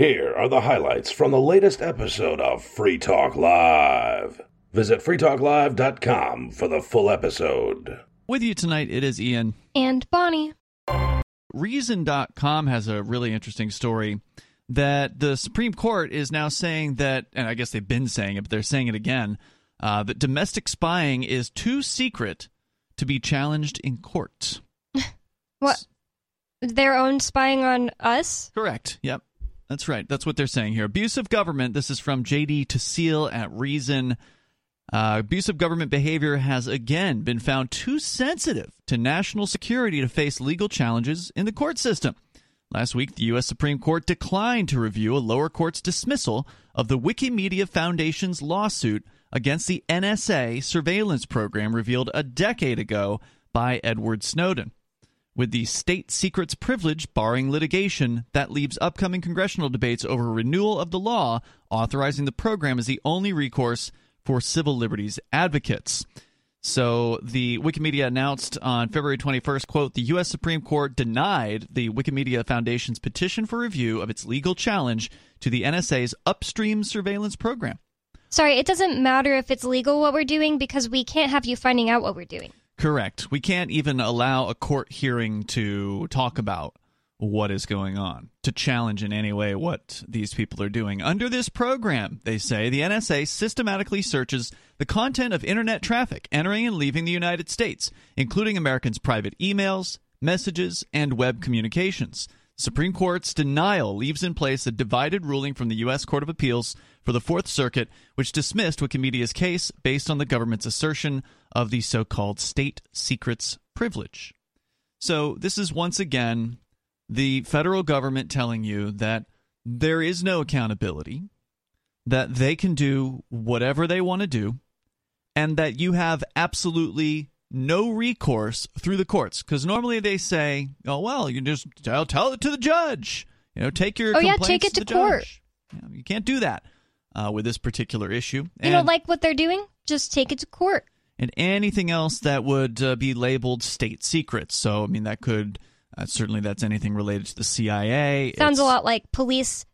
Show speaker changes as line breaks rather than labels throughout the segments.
Here are the highlights from the latest episode of Free Talk Live. Visit freetalklive.com for the full episode.
With you tonight, it is Ian.
And Bonnie.
Reason.com has a really interesting story that the Supreme Court is now saying that, and I guess they've been saying it, but they're saying it again, uh, that domestic spying is too secret to be challenged in court.
What? Their own spying on us?
Correct. Yep. That's right. That's what they're saying here. Abusive government. This is from JD Tuccille at Reason. Uh, abusive government behavior has again been found too sensitive to national security to face legal challenges in the court system. Last week, the U.S. Supreme Court declined to review a lower court's dismissal of the Wikimedia Foundation's lawsuit against the NSA surveillance program revealed a decade ago by Edward Snowden. With the state secrets privilege barring litigation, that leaves upcoming congressional debates over renewal of the law authorizing the program as the only recourse for civil liberties advocates. So the Wikimedia announced on February 21st, quote, the U.S. Supreme Court denied the Wikimedia Foundation's petition for review of its legal challenge to the NSA's upstream surveillance program.
Sorry, it doesn't matter if it's legal what we're doing because we can't have you finding out what we're doing.
Correct. We can't even allow a court hearing to talk about what is going on, to challenge in any way what these people are doing. Under this program, they say, the NSA systematically searches the content of internet traffic entering and leaving the United States, including Americans' private emails, messages, and web communications. Supreme Court's denial leaves in place a divided ruling from the U.S. Court of Appeals for the Fourth Circuit, which dismissed Wikimedia's case based on the government's assertion of the so called state secrets privilege. So, this is once again the federal government telling you that there is no accountability, that they can do whatever they want to do, and that you have absolutely no recourse through the courts. Because normally they say, "Oh well, you just tell, tell it to the judge." You know, take your
oh yeah, take it
to,
to court.
You, know, you, can't do that uh, with this particular issue.
And, you don't like what they're doing? Just take it to court.
And anything else that would uh, be labeled state secrets. So I mean, that could uh, certainly that's anything related to the CIA.
Sounds
it's,
a lot like police.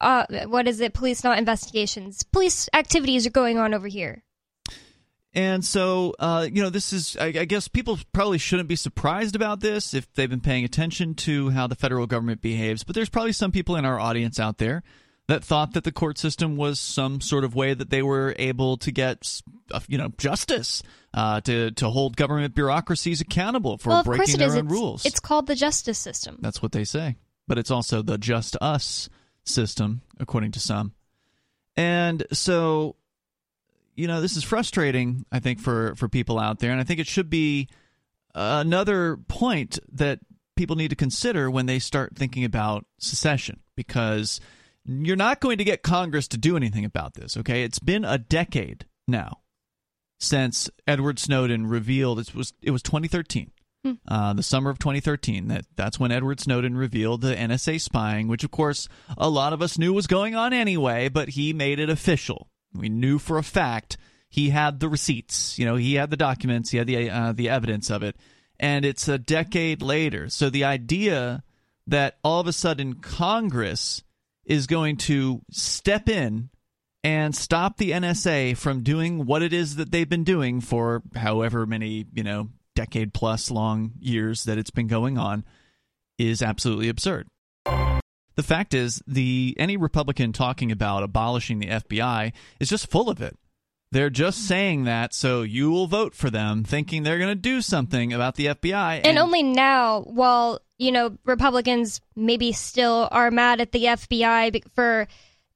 Uh, what is it? Police, not investigations. Police activities are going on over here.
And so, uh, you know, this is, I, I, guess people probably shouldn't be surprised about this if they've been paying attention to how the federal government behaves. But there's probably some people in our audience out there that thought that the court system was some sort of way that they were able to get, uh, you know, justice, uh, to, to hold government bureaucracies accountable for
well,
breaking their
own
it's, rules.
It's called the justice system.
That's what they say. But it's also the just us system, according to some. And so you know this is frustrating i think for for people out there. And i think it should be another point that people need to consider when they start thinking about secession because you're not going to get congress to do anything about this okay? It's been a decade now since edward snowden revealed it was it was 2013 hmm. uh, the summer of 2013 that that's when edward snowden revealed the nsa spying which of course a lot of us knew was going on anyway but he made it official we knew for a fact he had the receipts. You know, he had the documents. He had the uh, the evidence of it. And it's a decade later. So the idea that all of a sudden Congress is going to step in and stop the NSA from doing what it is that they've been doing for however many, you know, decade plus long years that it's been going on is absolutely absurd. The fact is, the any Republican talking about abolishing the FBI is just full of it. They're just saying that so you will vote for them, thinking they're going to do something about the FBI.
And, and only now, while you know Republicans maybe still are mad at the FBI for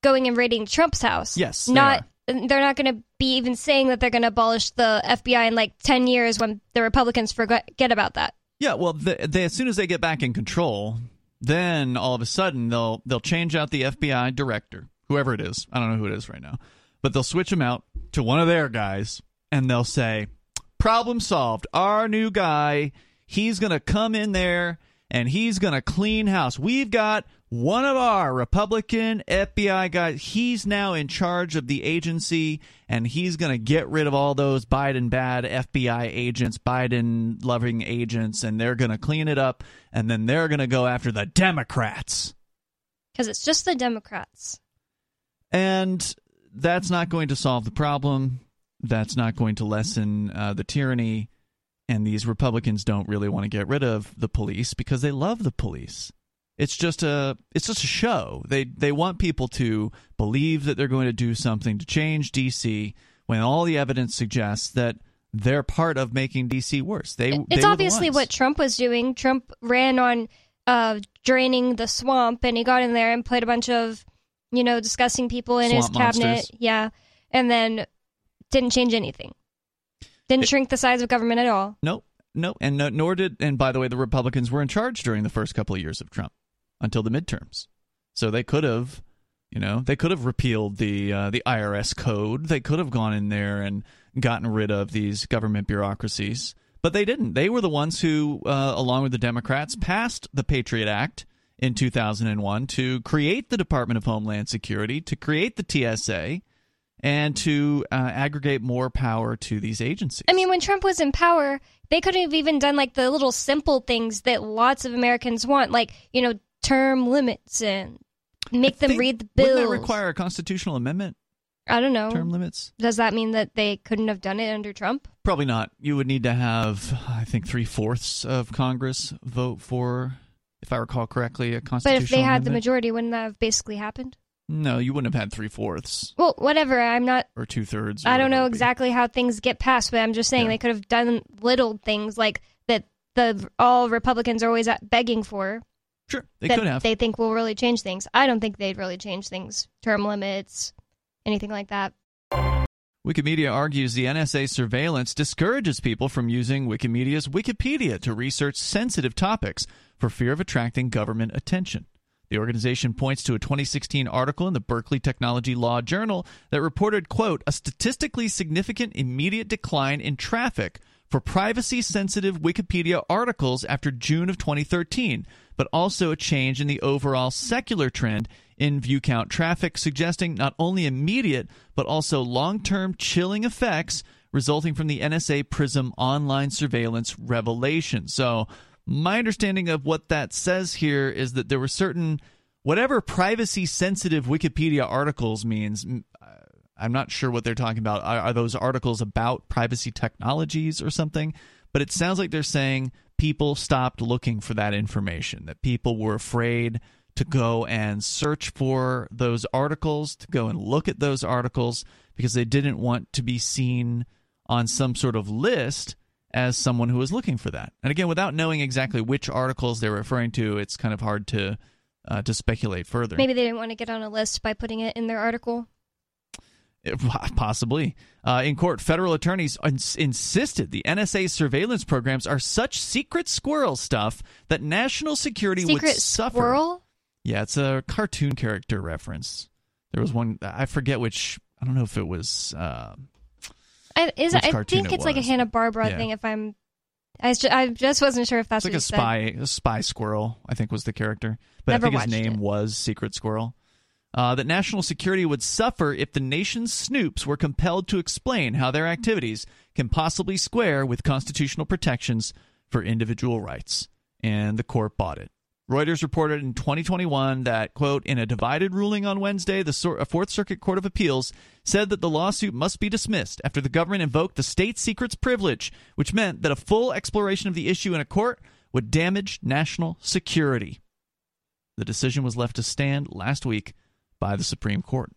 going and raiding Trump's house.
Yes,
not they they're not going to be even saying that they're going to abolish the FBI in like ten years when the Republicans forget about that.
Yeah, well, they, they, as soon as they get back in control, then all of a sudden they'll they'll change out the FBI director, whoever it is. I don't know who it is right now, but they'll switch him out to one of their guys, and they'll say, "Problem solved. Our new guy, he's gonna come in there." And he's going to clean house. We've got one of our Republican FBI guys, he's now in charge of the agency, and he's going to get rid of all those Biden bad FBI agents, Biden loving agents, and they're going to clean it up, and then they're going to go after the Democrats.
Because it's just the Democrats.
And that's not going to solve the problem. That's not going to lessen uh, the tyranny. And these Republicans don't really want to get rid of the police because they love the police. It's just a it's just a show. They they want people to believe that they're going to do something to change DC when all the evidence suggests that they're part of making DC worse. They
it's
they
obviously what Trump was doing. Trump ran on uh, draining the swamp, and he got in there and put a bunch of you know disgusting people in
swamp
his cabinet.
Monsters.
Yeah, and then didn't change anything. Didn't
It-
shrink the size of government at all.
Nope, nope, and no, nor did. And by the way, the Republicans were in charge during the first couple of years of Trump until the midterms, so they could have, you know, they could have repealed the uh, the IRS code. They could have gone in there and gotten rid of these government bureaucracies, but they didn't. They were the ones who, uh, along with the Democrats, passed the Patriot Act in 2001 to create the Department of Homeland Security, to create the TSA. And to uh, aggregate more power to these agencies.
I mean, when Trump was in power, they could have even done like the little simple things that lots of Americans want, like you know, term limits and make them read the bills.
Wouldn't that require a constitutional amendment?
I don't know.
Term limits?
Does that mean that they couldn't have done it under Trump?
Probably not. You would need to have, I think, three fourths of Congress vote for, if I recall correctly, a constitutional.
But if they had the majority, wouldn't that have basically happened?
No, you wouldn't have had three fourths
Well, whatever. I'm not.
or two thirds.
I don't know exactly how things get passed, but I'm just saying
Yeah.
they could have done little things like that. The all Republicans are always begging for
Sure, they could have.
they think will really change things. I don't think they'd really change things. Term limits, anything like that.
Wikimedia argues the NSA surveillance discourages people from using Wikimedia's Wikipedia to research sensitive topics for fear of attracting government attention. The organization points to a 2016 article in the Berkeley Technology Law Journal that reported, quote, a statistically significant immediate decline in traffic for privacy sensitive Wikipedia articles after June of 2013, but also a change in the overall secular trend in view count traffic, suggesting not only immediate but also long term chilling effects resulting from the NSA PRISM online surveillance revelation. So, my understanding of what that says here is that there were certain, whatever privacy sensitive Wikipedia articles means. uh, I'm not sure what they're talking about. Are, are those articles about privacy technologies or something? But it sounds like they're saying people stopped looking for that information, that people were afraid to go and search for those articles, to go and look at those articles because they didn't want to be seen on some sort of list as someone who was looking for that. And again, without knowing exactly which articles they're referring to, it's kind of hard to uh, to speculate further.
Maybe they didn't want to get on a list by putting it in their article.
Possibly. Uh, in court, federal attorneys ins- insisted the NSA surveillance programs are such secret squirrel stuff that national security
Secret
would suffer.
squirrel.
Yeah, it's a cartoon character reference. There was one, I forget which, I don't know if it was. Uh,
I, is I think
it
it's like a. Hanna Barbera
Yeah.
thing. If I'm, I, ju- I just wasn't sure if that's
it's like
what
a
you said.
spy, a spy squirrel, I think was the character. But
Never
I think his name
it.
was Secret Squirrel. Uh, that national security would suffer if the nation's snoops were compelled to explain how their activities can possibly square with constitutional protections for individual rights. And the court bought it. Reuters reported in 2021 that, quote, in a divided ruling on Wednesday, the Fourth Circuit Court of Appeals said that the lawsuit must be dismissed after the government invoked the state secrets privilege, which meant that a full exploration of the issue in a court would damage national security. The decision was left to stand last week by the Supreme Court.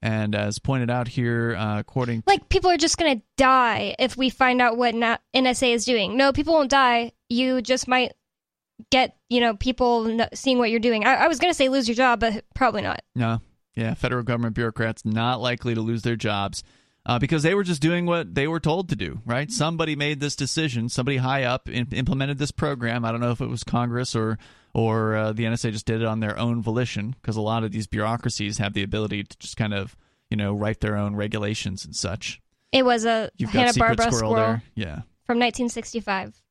And as pointed out here, uh, according
Like people are just gonna die if we find out what NSA is doing. No, people won't die. You just might get you know people seeing what you're doing. I, I was gonna say lose your job, but probably not.
No, yeah, federal government bureaucrats not likely to lose their jobs uh, because they were just doing what they were told to do. Right? Somebody made this decision. Somebody high up im- implemented this program. I don't know if it was Congress or or uh, the NSA just did it on their own volition because a lot of these bureaucracies have the ability to just kind of you know write their own regulations and such.
It was a
You've
Hanna Barbera
Squirrel,
squirrel
there, yeah.
from 1965.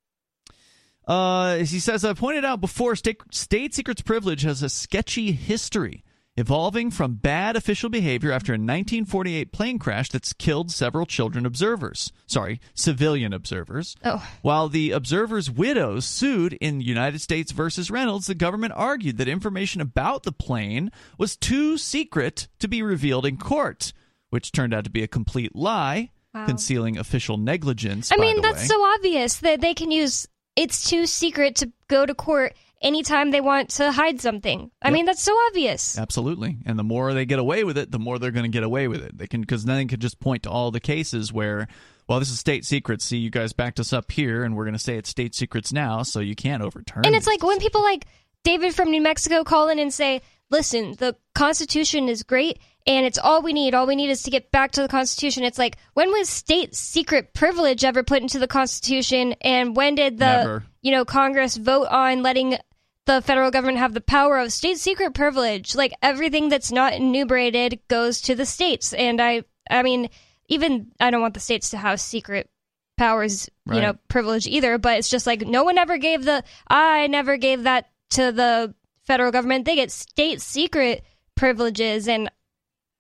Uh, he says, I pointed out before, state, state secrets privilege has a sketchy history. evolving from bad official behavior after a 1948 plane crash that's killed several children observers. Sorry, civilian observers.
Oh.
While the observers' widows sued in United States versus Reynolds, the government argued that information about the plane was too secret to be revealed in court, which turned out to be a complete lie,
Wow.
concealing official negligence.
I mean, that's
way.
so obvious that they can use it's too secret to go to court anytime they want to hide something. I
Yep.
mean, that's so obvious.
Absolutely. And the more they get away with it, the more they're going to get away with it. They can because then they can just point to all the cases where, well, this is state secrets. See, you guys backed us up here, and we're going to say it's state secrets now, so you can't overturn. It.
And it's like when people like David from New Mexico call in and say, listen, the Constitution is great and it's all we need. All we need is to get back to the Constitution. It's like, when was state secret privilege ever put into the Constitution? And when did the,
Never.
you know, Congress vote on letting the federal government have the power of state secret privilege? Like everything that's not enumerated goes to the states. And I, I mean, even I don't want the states to have secret powers, you know, privilege either, but it's just like no one ever gave the I never gave that to the federal government. They get state secret privileges and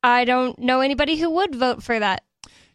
I don't know anybody who would vote for that.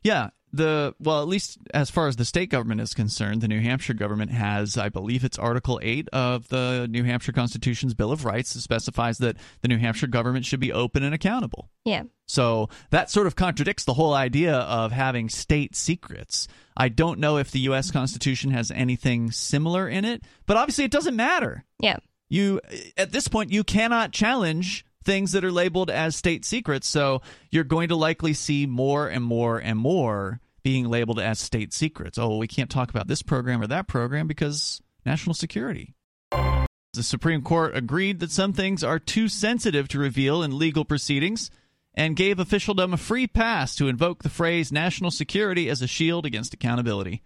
Yeah, the well, at least as far as the state government is concerned, the New Hampshire government has, I believe, it's Article Eight of the New Hampshire Constitution's Bill of Rights that specifies that the New Hampshire government should be open and accountable.
Yeah.
So that sort of contradicts the whole idea of having state secrets. I don't know if the U.S. Constitution has anything similar in it, but obviously it doesn't matter.
Yeah.
You at this point you cannot challenge things that are labeled as state secrets, so you're going to likely see more and more and more being labeled as state secrets. Oh, we can't talk about this program or that program because national security. The Supreme Court agreed that some things are too sensitive to reveal in legal proceedings and gave officialdom a free pass to invoke the phrase national security as a shield against accountability.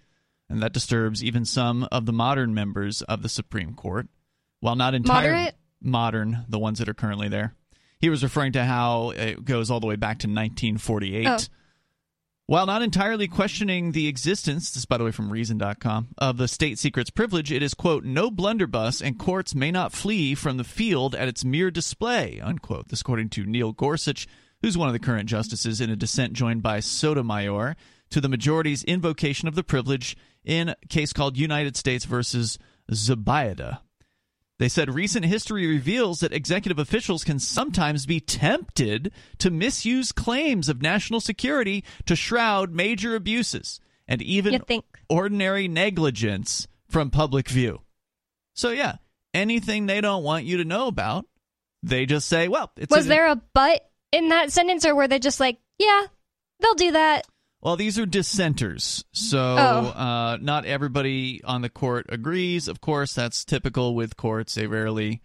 And that disturbs even some of the modern members of the Supreme Court. While not entirely
Moderate?
modern, the ones that are currently there. He was referring to how it goes all the way back to 1948.
Oh.
While not entirely questioning the existence, this is by the way from Reason.com, of the state secrets privilege, it is, quote, no blunderbuss and courts may not flee from the field at its mere display, unquote. This according to Neil Gorsuch, who's one of the current justices in a dissent joined by Sotomayor to the majority's invocation of the privilege in a case called United States versus Zubaydah. They said recent history reveals that executive officials can sometimes be tempted to misuse claims of national security to shroud major abuses and even ordinary negligence from public view. So, yeah, anything they don't want you to know about, they just say, well, it's
Was
in-
there a but in that sentence or were they just like, yeah, they'll do that?
Well, these are dissenters, so
Oh.
uh, not everybody on the court agrees. Of course, that's typical with courts; they rarely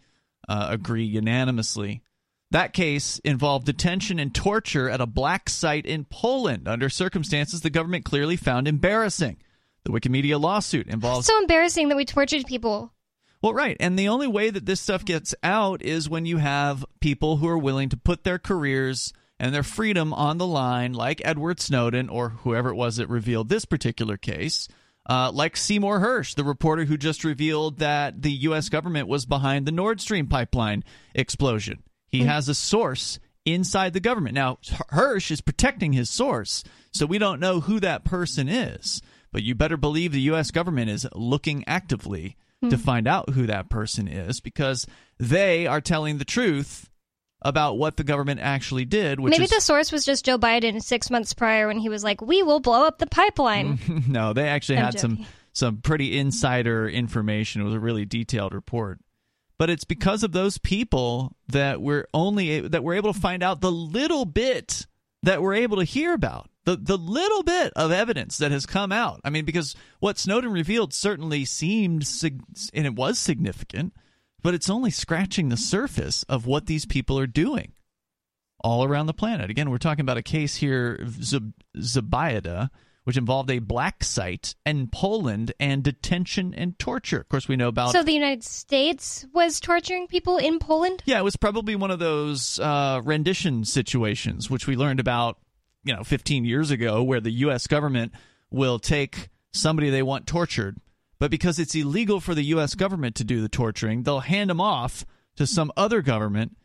uh, agree unanimously. That case involved detention and torture at a black site in Poland under circumstances the government clearly found embarrassing. The Wikimedia lawsuit involves
so embarrassing that we tortured people.
well, right. And the only way that this stuff gets out is when you have people who are willing to put their careers and their freedom on the line, like Edward Snowden or whoever it was that revealed this particular case. Uh, like Seymour Hersh, the reporter who just revealed that the U.S. government was behind the Nord Stream pipeline explosion. He has a source inside the government. Now, Hersh is protecting his source, so we don't know who that person is. But you better believe the U.S. government is looking actively to find out who that person is because they are telling the truth about what the government actually did. Which
Maybe
is,
the source was just Joe Biden six months prior when he was like, we will blow up the pipeline.
no, they actually
I'm
had some
joking.
some pretty insider information. It was a really detailed report. But it's because of those people that we're only that we're able to find out the little bit that we're able to hear about. The the little bit of evidence that has come out. I mean, because what Snowden revealed certainly seemed sig- and it was significant, but it's only scratching the surface of what these people are doing all around the planet. Again, we're talking about a case here, Zub- which involved a black site in Poland and detention and torture. Of course, we know about.
so the United States was torturing people in Poland?
yeah, it was probably one of those uh, rendition situations, which we learned about, you know, 15 years ago, where the U.S. government will take somebody they want tortured, but because it's illegal for the U.S. government to do the torturing, they'll hand them off to some other government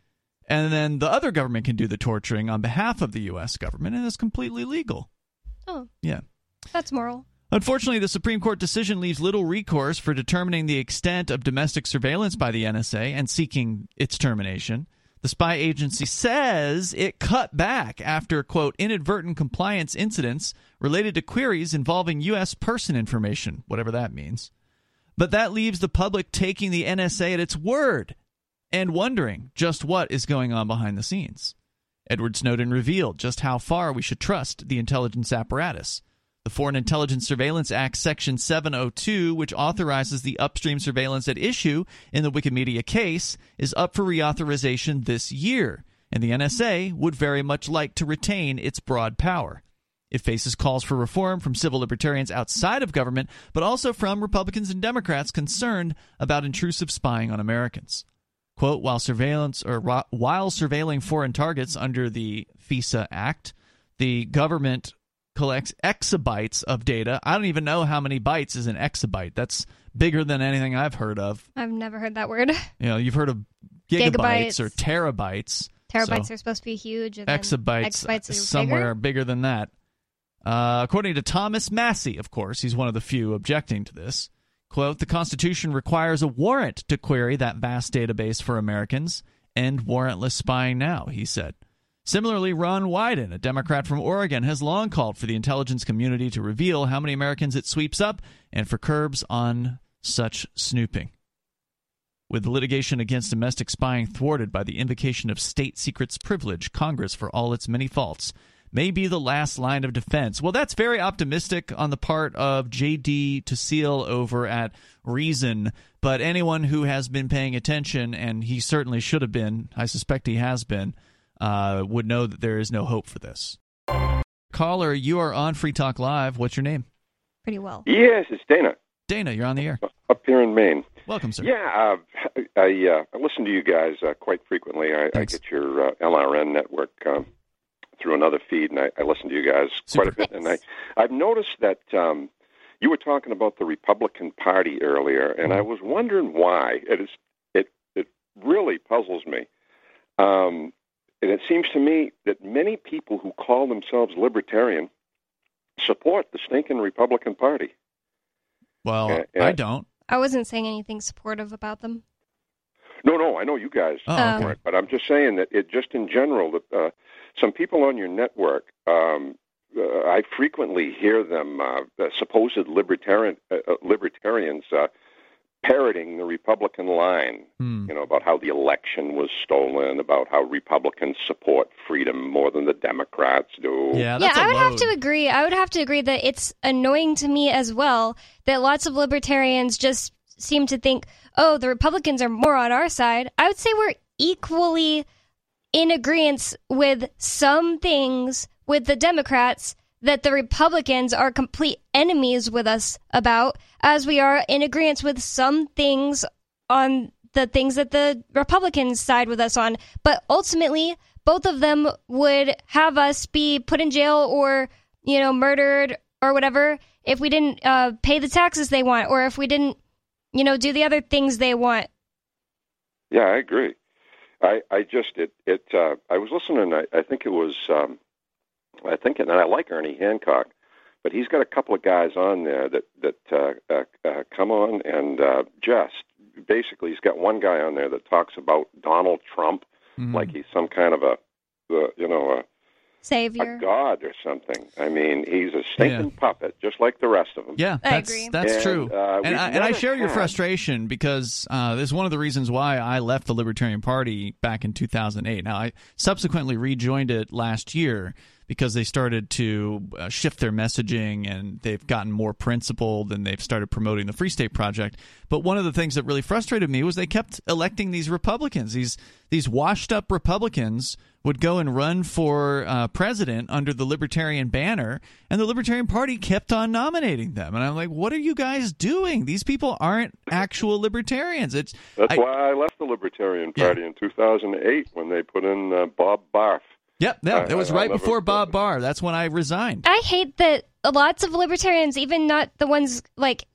and then the other government can do the torturing on behalf of the U.S. government, and it's completely legal.
Oh,
Yeah.
that's moral.
Unfortunately, the Supreme Court decision leaves little recourse for determining the extent of domestic surveillance by the NSA and seeking its termination. The spy agency says it cut back after, quote, inadvertent compliance incidents related to queries involving U.S. person information, whatever that means. But that leaves the public taking the NSA at its word and wondering just what is going on behind the scenes. Edward Snowden revealed just how far we should trust the intelligence apparatus. The Foreign Intelligence Surveillance Act, Section 702, which authorizes the upstream surveillance at issue in the Wikimedia case, is up for reauthorization this year, and the NSA would very much like to retain its broad power. It faces calls for reform from civil libertarians outside of government, but also from Republicans and Democrats concerned about intrusive spying on Americans. Quote, while surveillance or while surveilling foreign targets under the FISA Act, the government collects exabytes of data. I don't even know how many bytes is an exabyte. That's bigger than anything I've heard of.
I've never heard that word.
You know, you've heard of gigabytes,
Gigabytes.
or terabytes.
Terabytes
So-
are supposed to be huge. And
exabytes,
exabytes are
somewhere
bigger?
bigger than that. Uh, according to Thomas Massie, of course, he's one of the few objecting to this. Quote, the Constitution requires a warrant to query that vast database for Americans. End warrantless spying now, he said. Similarly, Ron Wyden, a Democrat from Oregon, has long called for the intelligence community to reveal how many Americans it sweeps up and for curbs on such snooping. With litigation against domestic spying thwarted by the invocation of state secrets privilege, Congress, for all its many faults, may be the last line of defense. Well, that's very optimistic on the part of J.D. Seal over at Reason, but anyone who has been paying attention, and he certainly should have been, I suspect he has been, uh, would know that there is no hope for this. Caller, you are on Free Talk Live. What's your name?
Pretty well.
Yes, it's Dana
Dana, you're on the air.
up here in Maine.
Welcome, sir.
Yeah, uh, I uh, I listen to you guys uh, quite frequently. I, I get your uh, LRN network um, through another feed, and I, I listen to you guys quite a
Super.
bit. And I I've noticed that um, you were talking about the Republican Party earlier, and I was wondering why. It is it it really puzzles me. Um, and it seems to me that many people who call themselves libertarian support the stinking Republican Party.
Well,
Yeah, yeah.
I don't.
I wasn't saying anything supportive about them.
No, no, I know you guys
Oh, okay.
for but I'm just saying that it just in general that uh, some people on your network, um, uh, I frequently hear them, uh, supposed libertarian uh, uh, libertarians, uh, parroting the Republican line.
Hmm.
You know about how the election was stolen, about how Republicans support freedom more than the Democrats do.
Yeah,
yeah,
that's a
I would have to agree. I would have to agree that it's annoying to me as well that lots of libertarians just seem to think, oh, the Republicans are more on our side. I would say we're equally in agreement with some things with the Democrats that the Republicans are complete enemies with us about, as we are in agreement with some things on the things that the Republicans side with us on. But ultimately, both of them would have us be put in jail or, you know, murdered or whatever if we didn't uh, pay the taxes they want or if we didn't, you know, do the other things they want.
Yeah, I agree. I, I just it it uh, I was listening. I, I think it was um, I think and I like Ernie Hancock, but he's got a couple of guys on there that that uh, uh, uh, come on and uh, just basically he's got one guy on there that talks about Donald Trump
Mhm.
like he's some kind of a uh, you know a, a
Savior.
god or something. I mean, he's a stinking puppet just like the rest of them.
Yeah,
I
that's
agree.
that's
And,
true.
uh,
and I, and I
never
share your frustration because uh, this is one of the reasons why I left the Libertarian Party back in 2008. Now I subsequently rejoined it last year because they started to uh, shift their messaging and they've gotten more principled and they've started promoting the Free State Project. But one of the things that really frustrated me was they kept electing these Republicans. These these washed up Republicans would go and run for uh, president under the Libertarian banner, and the Libertarian Party kept on nominating them. And I'm like, what are you guys doing? These people aren't actual libertarians. It's
That's
I-
why I left the Libertarian
Yeah.
Party in 2008 when they put in uh, Bob Barr.
Yep, no,
I-
it was
I-
right
I'll
before
never-
Bob Barr. That's when I resigned.
I hate that lots of libertarians, even not the ones like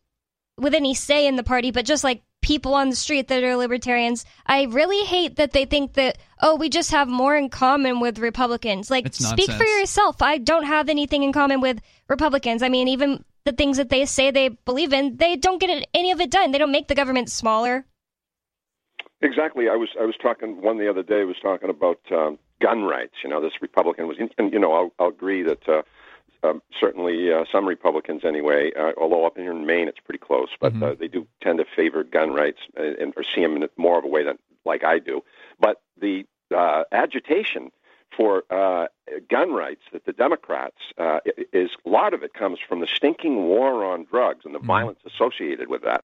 with any say in the party, but just like people on the street that are libertarians. I really hate that they think that oh, we just have more in common with Republicans. Like
It's
speak for yourself. I don't have anything in common with Republicans. I mean, even the things that they say they believe in, they don't get any of it done. They don't make the government smaller.
Exactly. I was I was talking one the other day was talking about um, gun rights. You know, this Republican was, and you know, I'll, I'll agree that uh, um, certainly uh, some Republicans, anyway, uh, although up here in Maine it's pretty close, but uh, they do tend to favor gun rights and, and or see them in more of a way than like I do. But the uh, agitation for uh, gun rights that the Democrats uh, is a lot of it comes from the stinking war on drugs and the violence associated with that.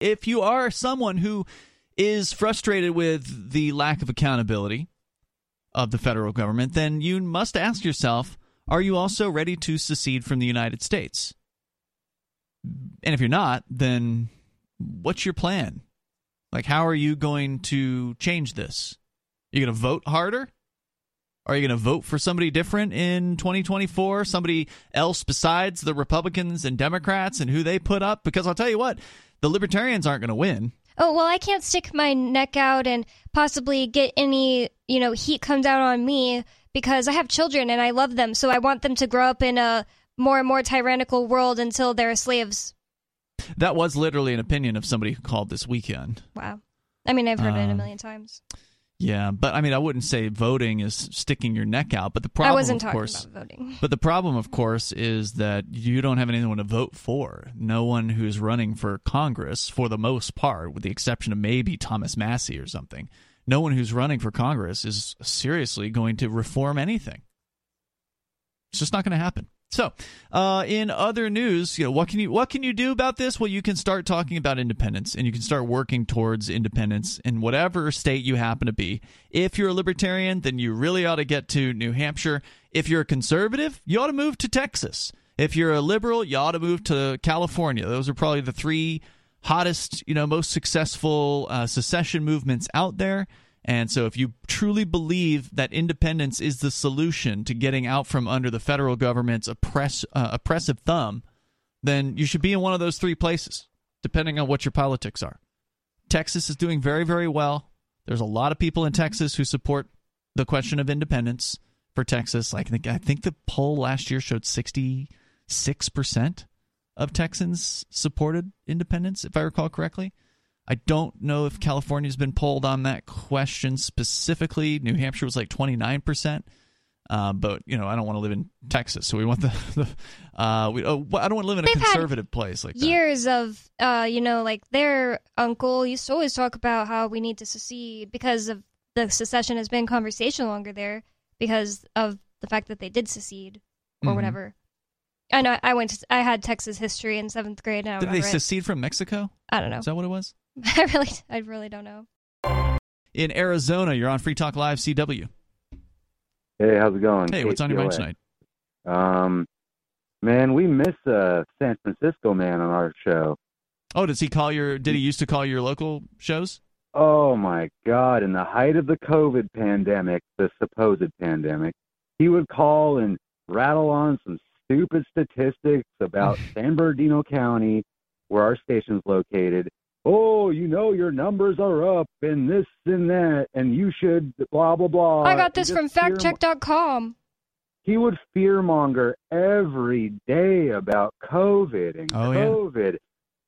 if you are someone who is frustrated with the lack of accountability of the federal government, then you must ask yourself are you also ready to secede from the United States? And if you're not, then what's your plan? Like, how are you going to change this? Are you going to vote harder? Are you going to vote for somebody different in 2024? Somebody else besides the Republicans and Democrats and who they put up? Because I'll tell you what, the Libertarians aren't going to win.
Oh, well, I can't stick my neck out and possibly get any, you know, heat come down on me because I have children and I love them. So I want them to grow up in a more and more tyrannical world until they're slaves.
That was literally an opinion of somebody who called this weekend.
Wow. I mean, I've heard it a
Um,
million times.
Yeah, but I mean, I wouldn't say voting is sticking your neck out. But the problem,
I wasn't
of
talking
course,
about voting.
But the problem, of course, is that you don't have anyone to vote for. No one who's running for Congress, for the most part, with the exception of maybe Thomas Massie or something, no one who's running for Congress is seriously going to reform anything. It's just not going to happen. So, uh, in other news, you know, what can you what can you do about this? Well, you can start talking about independence, and you can start working towards independence in whatever state you happen to be. If you're a libertarian, then you really ought to get to New Hampshire. If you're a conservative, you ought to move to Texas. If you're a liberal, you ought to move to California. Those are probably the three hottest, you know, most successful uh, secession movements out there. And so, if you truly believe that independence is the solution to getting out from under the federal government's oppress, uh, oppressive thumb, then you should be in one of those three places, depending on what your politics are. Texas is doing very, very well. There's a lot of people in Texas who support the question of independence for Texas. I think I think the poll last year showed 66 percent of Texans supported independence, if I recall correctly. I don't know if California's been polled on that question specifically. New Hampshire was like 29%. Uh, but you know, I don't want to live in Texas, so we want the. the uh, we, oh, I don't want to live in a conservative place like that.
Years of, uh, you know, like their uncle used to always talk about how we need to secede because of the secession has been conversation longer there because of the fact that they did secede or
Mhm.
whatever. I know I went. To, I had Texas history in seventh grade. And I
Did they
remember it.
secede from Mexico?
I don't know.
Is that what it was?
I really, I really don't know.
In Arizona, you're on Free Talk Live CW.
Hey, how's it going?
Hey, what's on your mind tonight?
Um, man, we miss a San Francisco man on our show.
Oh, does he call your? Did he used to call your local shows?
Oh my God! In the height of the COVID pandemic, the supposed pandemic, he would call and rattle on some stupid statistics about San Bernardino County, where our station's located. Oh, you know your numbers are up and this and that, and you should blah blah blah.
I got this from factcheck.com.
he would fearmonger every day about COVID and
Oh, yeah.
COVID.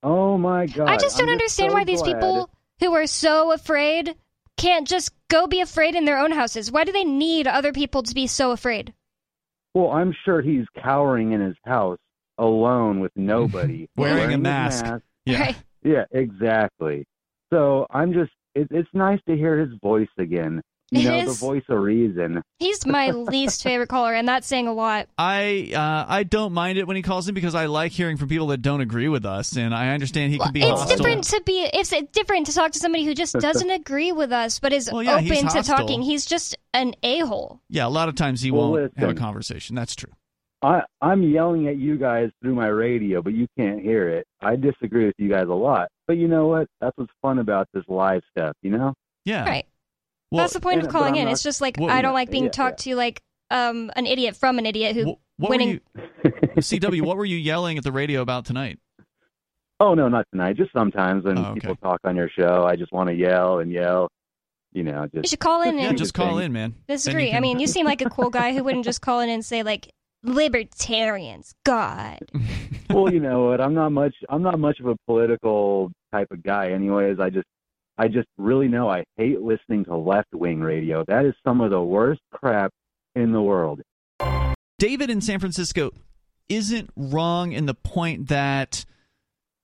Oh my God!
I just
I'm
don't understand
so
why these
glad-
people who are so afraid can't just go be afraid in their own houses. Why do they need other people to be so afraid?
Well, I'm sure he's cowering in his house alone with nobody,
Wearing a
his
mask. Yeah.
Right.
Yeah, exactly. So I'm just. It, it's nice to hear his voice again. You know,
is.
the voice of reason.
He's my least favorite caller, and that's saying a lot.
I uh, I don't mind it when he calls in because I like hearing from people that don't agree with us, and I understand he can be
it's
hostile.
different to be it's different to talk to somebody who just doesn't agree with us but is
Well, yeah,
open to talking. He's just an a-hole.
Yeah, a lot of times he
Well,
won't have a conversation. That's true.
I I'm yelling at you guys through my radio, but you can't hear it. I disagree with you guys a lot, but you know what? That's what's fun about this live stuff. You know.
Yeah.
Right.
Well,
that's the point
and-
of calling in.
not-
It's just like
Well,
I don't like being
yeah,
talked to like um an idiot from an idiot who
wh- what
winning
were you, CW? What were you yelling at the radio about tonight?
Oh no, not tonight. Just sometimes when
Oh, okay.
people talk on your show, I just want to yell and yell. You know, just
You
just
should call in
Yeah,
Yeah,
and
just call in, man. Then you
disagree. I mean, you seem like a cool guy who wouldn't just call in and say like libertarians. God.
well, you know what? I'm not much. I'm not much of a political type of guy, anyways. I just, I just really know I hate listening to left wing radio. That is some of the worst crap in the world.
David in San Francisco isn't wrong in the point that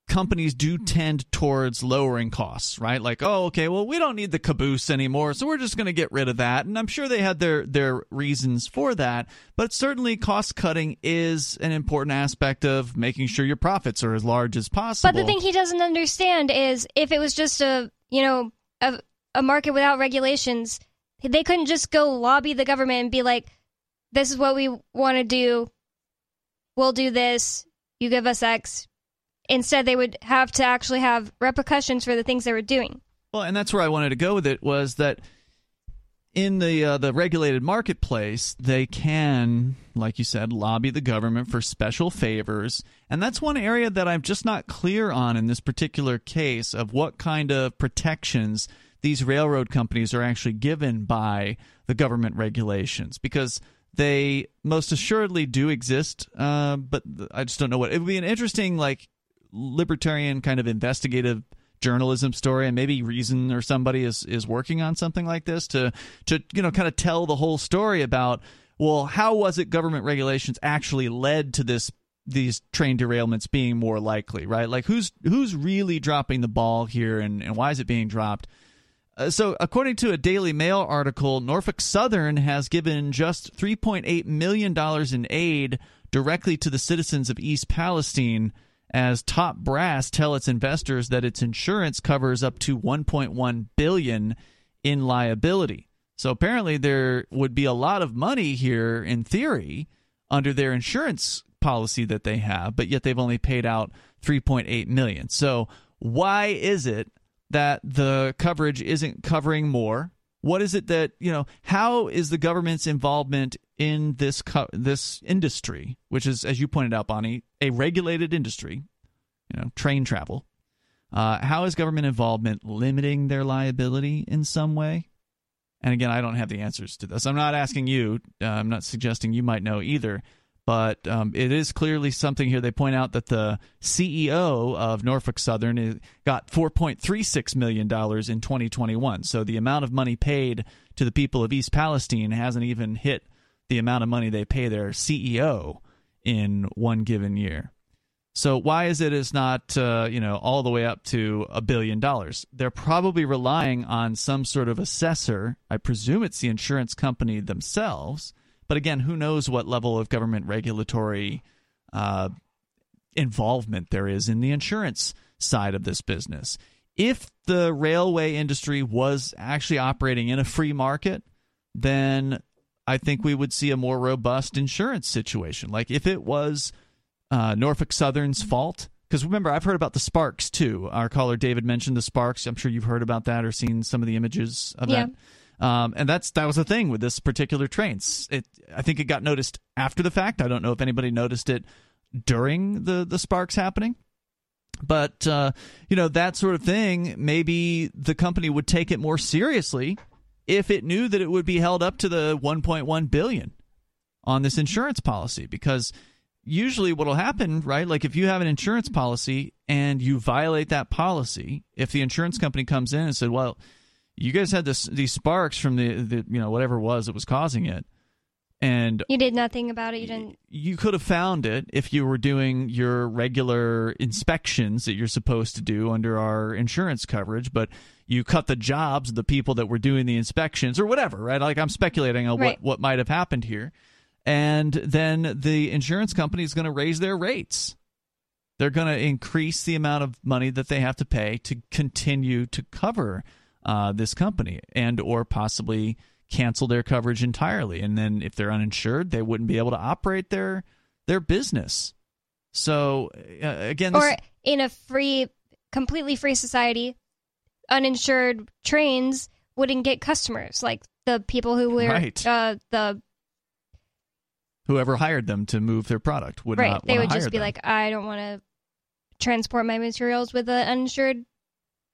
companies do tend towards lowering costs, right? Like, oh, okay, well, we don't need the caboose anymore, so we're just going to get rid of that. And I'm sure they had their their reasons for that, but certainly cost cutting is an important aspect of making sure your profits are as large as possible.
But the thing he doesn't understand is if it was just a you know a, a market without regulations, they couldn't just go lobby the government and be like, "This is what we want to do. We'll do this. You give us X." Instead, they would have to actually have repercussions for the things they were doing.
Well, and that's where I wanted to go with it was that in the uh, the regulated marketplace, they can, like you said, lobby the government for special favors, and that's one area that I'm just not clear on in this particular case of what kind of protections these railroad companies are actually given by the government regulations. Because they most assuredly do exist, uh, but I just don't know what it would be an interesting like libertarian kind of investigative journalism story and maybe reason or somebody is is working on something like this to to you know kind of tell the whole story about well how was it government regulations actually led to this these train derailments being more likely right? Like who's who's really dropping the ball here and, and why is it being dropped? Uh, so, according to a Daily Mail article, Norfolk Southern has given just $3.8 million in aid directly to the citizens of East Palestine as top brass tell its investors that its insurance covers up to 1.1 billion in liability. So apparently there would be a lot of money here in theory under their insurance policy that they have, but yet they've only paid out 3.8 million. So why is it that the coverage isn't covering more? What is it that you know? How is the government's involvement in this co- this industry, which is, as you pointed out, Bonnie, a regulated industry? You know, train travel. Uh, how is government involvement limiting their liability in some way? And again, I don't have the answers to this. I'm not asking you. Uh, I'm not suggesting you might know either. But um, it is clearly something here. They point out that the CEO of Norfolk Southern got $4.36 million in 2021. So the amount of money paid to the people of East Palestine hasn't even hit the amount of money they pay their CEO in one given year. So why is it is not uh, you know all the way up to a billion dollars? They're probably relying on some sort of assessor. I presume it's the insurance company themselves. But again, who knows what level of government regulatory uh, involvement there is in the insurance side of this business? If the railway industry was actually operating in a free market, then I think we would see a more robust insurance situation. Like if it was uh, Norfolk Southern's fault. Because remember, I've heard about the Sparks too. Our caller David mentioned the Sparks. I'm sure you've heard about that or seen some of the images of
Yeah.
that. Um, and that's that was the thing with this particular train. It, I think it got noticed after the fact. I don't know if anybody noticed it during the the Sparks happening. But uh, you know that sort of thing. Maybe the company would take it more seriously if it knew that it would be held up to the 1.1 billion on this insurance policy because usually what'll happen right like if you have an insurance policy and you violate that policy if the insurance company comes in and said well you guys had this these sparks from the, the you know whatever it was that was causing it and
You did nothing about it. You didn't.
you could have found it if you were doing your regular inspections that you're supposed to do under our insurance coverage, but you cut the jobs of the people that were doing the inspections or whatever, right? Like I'm speculating on
Right.
what, what might have happened here. And then the insurance company is going to raise their rates. They're going to increase the amount of money that they have to pay to continue to cover uh, this company and or possibly cancel their coverage entirely. And then if they're uninsured, they wouldn't be able to operate their their business. So uh, again, this,
Or in a free, completely free society, uninsured trains wouldn't get customers. Like the people who were
Right.
uh, the
whoever hired them to move their product would
right.
not
They would just be
them.
like, I don't want to transport my materials with an uninsured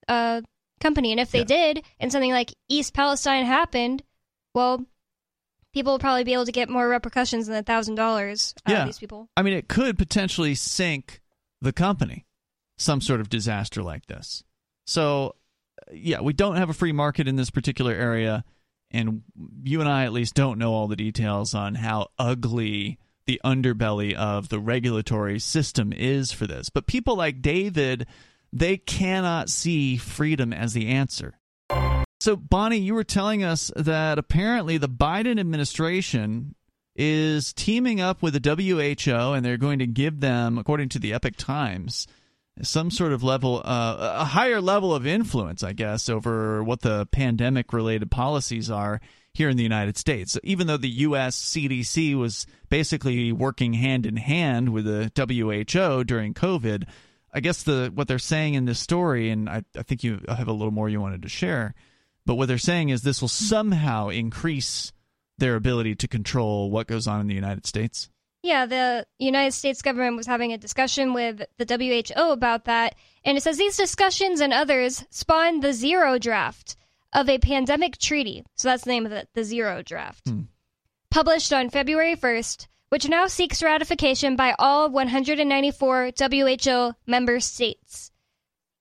uh, company. And if they
Yeah.
did, and something like East Palestine happened, well, people will probably be able to get more repercussions than a thousand dollars out
Yeah.
of these people.
I mean, it could potentially sink the company, some sort of disaster like this. So, yeah, we don't have a free market in this particular area, and you and I at least don't know all the details on how ugly the underbelly of the regulatory system is for this. But people like David, they cannot see freedom as the answer. So, Bonnie, you were telling us that apparently the Biden administration is teaming up with the WHO and they're going to give them, according to the Epoch Times, some sort of level, uh, a higher level of influence, I guess, over what the pandemic related policies are here in the United States. Even though the U.S. CDC was basically working hand in hand with the WHO during COVID, I guess the what they're saying in this story, and I, I think you have a little more you wanted to share, but what they're saying is this will somehow increase their ability to control what goes on in the United States.
Yeah, the United States government was having a discussion with the WHO about that, and it says these discussions and others spawned the zero draft of a pandemic treaty. So that's the name of it, the zero draft.
Hmm.
Published on February 1st, which now seeks ratification by all 194 WHO member states.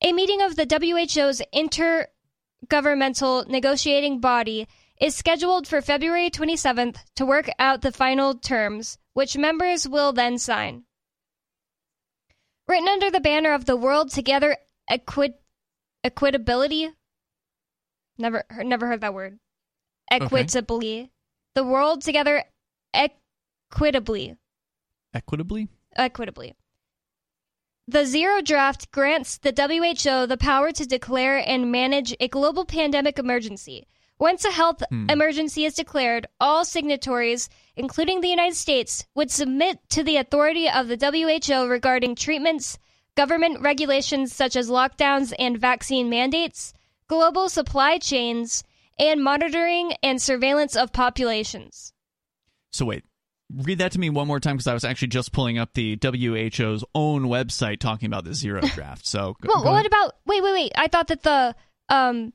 A meeting of the WHO's intergovernmental negotiating body is scheduled for February 27th to work out the final terms, which members will then sign. Written under the banner of the World Together Equi- Equitability. Never, never heard that word. Equitably. The World Together Equitably.
Equitably?
Equitably. The zero draft grants the WHO the power to declare and manage a global pandemic emergency. Once a health
Hmm.
emergency is declared, all signatories, including the United States, would submit to the authority of the WHO regarding treatments, government regulations such as lockdowns and vaccine mandates, global supply chains, and monitoring and surveillance of populations.
So wait, read that to me one more time because I was actually just pulling up the WHO's own website talking about the zero draft. So go,
Well,
go
what
ahead.
about wait, wait, wait? I thought that the um,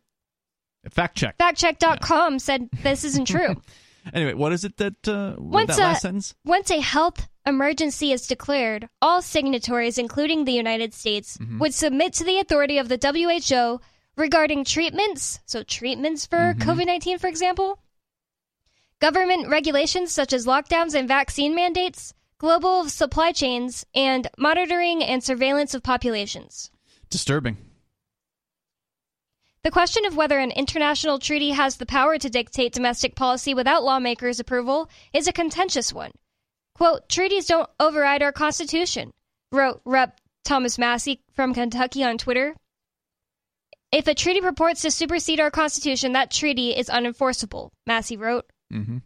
fact check.
factcheck.com said this isn't true.
Anyway, what is it that uh,
Once
that
a-
last sentence?
Once a health emergency is declared, all signatories, including the United States,
Mhm.
would submit to the authority of the WHO regarding treatments, so treatments for
Mhm.
COVID 19, for example, government regulations such as lockdowns and vaccine mandates, global supply chains, and monitoring and surveillance of populations.
Disturbing.
The question of whether an international treaty has the power to dictate domestic policy without lawmakers' approval is a contentious one. Quote, treaties don't override our Constitution, wrote Rep. Thomas Massie from Kentucky on Twitter. If a treaty purports to supersede our Constitution, that treaty is unenforceable, Massie wrote.
hmm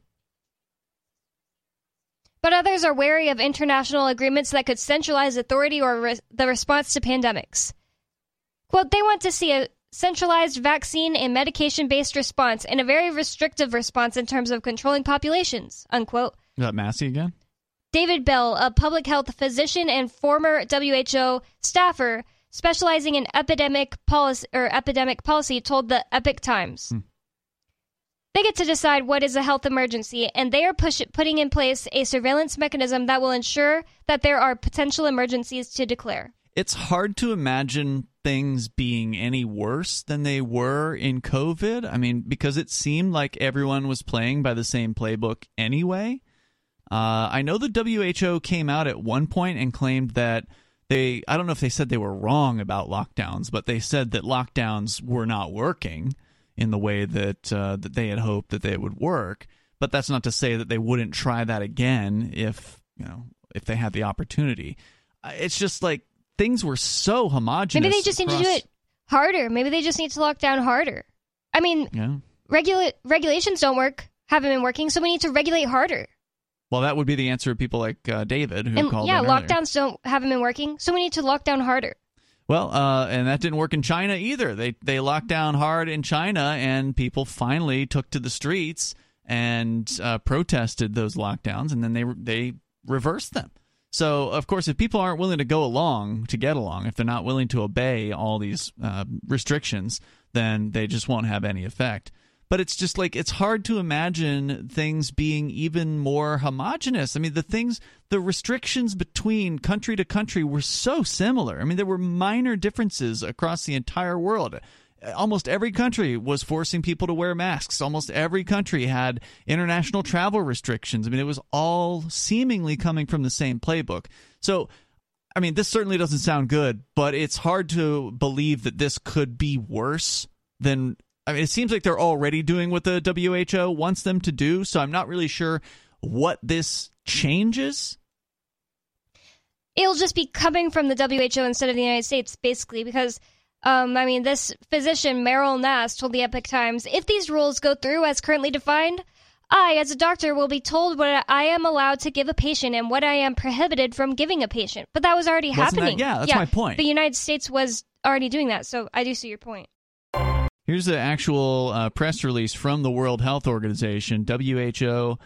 But others are wary of international agreements that could centralize authority or re- the response to pandemics. Quote, they want to see a centralized vaccine and medication based response and a very restrictive response in terms of controlling populations, unquote.
Is that Massie again?
David Bell, a public health physician and former WHO staffer specializing in epidemic policy or epidemic policy, told the Epoch Times.
Hmm.
They get to decide what is a health emergency, and they are push- putting in place a surveillance mechanism that will ensure that there are potential emergencies to declare.
It's hard to imagine things being any worse than they were in COVID. I mean, because it seemed like everyone was playing by the same playbook anyway. Uh, I know the WHO came out at one point and claimed that they, I don't know if they said they were wrong about lockdowns, but they said that lockdowns were not working in the way that uh, that they had hoped that they would work. But that's not to say that they wouldn't try that again if you know if they had the opportunity. Uh, It's just like things were so homogenous.
Maybe they just need to do it harder. Maybe they just need to lock down harder. I mean,
Yeah.
regula- regulations don't work, haven't been working, so we need to regulate harder.
Well, that would be the answer of people like uh, David who
And
called
yeah,
in earlier.
lockdowns don't haven't been working, so we need to lock down harder.
Well, uh, and that didn't work in China either. They they locked down hard in China, and people finally took to the streets and uh, protested those lockdowns, and then they they reversed them. So, of course, if people aren't willing to go along to get along, if they're not willing to obey all these uh, restrictions, then they just won't have any effect. But it's just like it's hard to imagine things being even more homogenous. I mean, the things, the restrictions between country to country were so similar. I mean, there were minor differences across the entire world almost every country was forcing people to wear masks. Almost every country had international travel restrictions. I mean, it was all seemingly coming from the same playbook. So, I mean, this certainly doesn't sound good, but it's hard to believe that this could be worse than. I mean, it seems like they're already doing what the WHO wants them to do. So I'm not really sure what this changes.
It'll just be coming from the WHO instead of the United States, basically, because um, I mean, this physician, Meryl Nass, told the Epoch Times if these rules go through as currently defined, I, as a doctor, will be told what I am allowed to give a patient and what I am prohibited from giving a patient. But that was already
Wasn't
happening.
That, yeah, that's
yeah,
my point.
The United States was already doing that, so I do see your point.
Here's the actual uh, press release from the World Health Organization, WHO.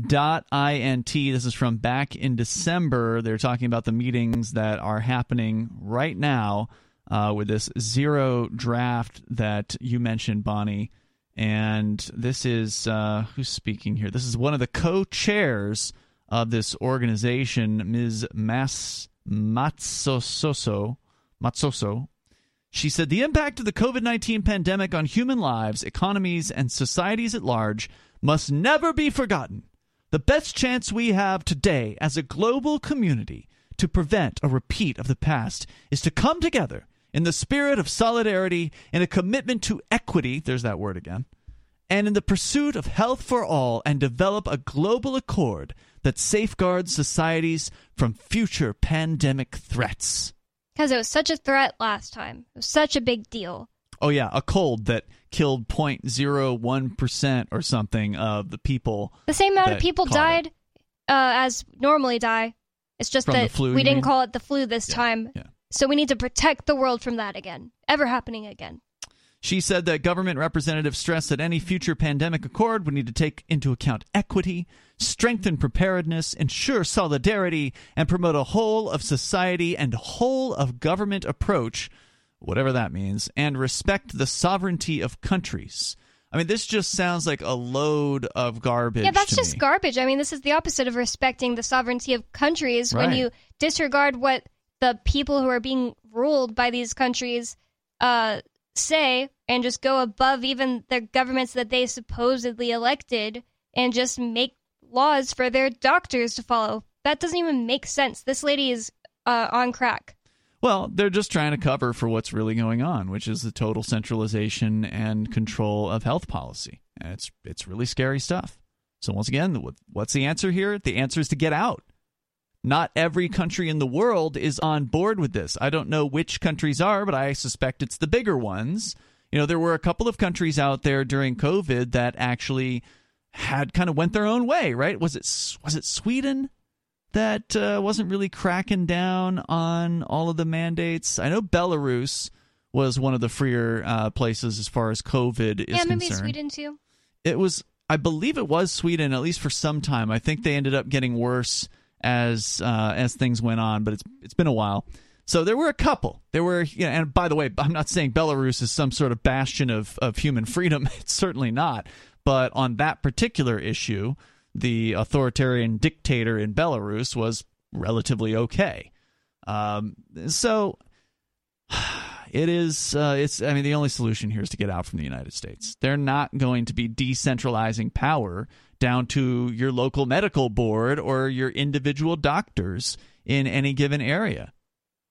Dot int. This is from back in December. They're talking about the meetings that are happening right now uh, with this zero draft that you mentioned, Bonnie. And this is uh, who's speaking here? This is one of the co chairs of this organization, Ms. Mas- Matsoso. Matsoso. She said the impact of the COVID 19 pandemic on human lives, economies, and societies at large must never be forgotten. The best chance we have today as a global community to prevent a repeat of the past is to come together in the spirit of solidarity and a commitment to equity, there's that word again, and in the pursuit of health for all and develop a global accord that safeguards societies from future pandemic threats.
Because it was such a threat last time. It was such a big deal.
Oh, yeah, a cold that killed 0.01% or something of the people.
The same amount of people died uh, as normally die. It's just
From
that
flu,
we didn't
mean?
call it the flu this
Yeah,
time.
yeah.
So we need to protect the world from that again, ever happening again.
She said that government representatives stressed that any future pandemic accord would need to take into account equity, strengthen preparedness, ensure solidarity, and promote a whole of society and whole of government approach, whatever that means, and respect the sovereignty of countries. I mean, this just sounds like a load of garbage.
Yeah, that's just
me.
garbage. I mean, this is the opposite of respecting the sovereignty of countries when you disregard what the people who are being ruled by these countries uh, say and just go above even the governments that they supposedly elected and just make laws for their doctors to follow. That doesn't even make sense. This lady is uh, on crack.
Well, they're just trying to cover for what's really going on, which is the total centralization and control of health policy. And it's it's really scary stuff. So once again, what's the answer here? The answer is to get out. Not every country in the world is on board with this. I don't know which countries are, but I suspect it's the bigger ones. You know, there were a couple of countries out there during COVID that actually had kind of went their own way, right? Was it was it Sweden that uh, wasn't really cracking down on all of the mandates? I know Belarus was one of the freer uh, places as far as COVID is
yeah, maybe
concerned.
Sweden too.
It was, I believe, it was Sweden at least for some time. I think they ended up getting worse as uh, as things went on, but it's it's been a while. So there were a couple. There were, you know, and by the way, I'm not saying Belarus is some sort of bastion of, of human freedom. It's certainly not. But on that particular issue, the authoritarian dictator in Belarus was relatively okay. Um, so it is. Uh, it's. I mean, the only solution here is to get out from the United States. They're not going to be decentralizing power down to your local medical board or your individual doctors in any given area.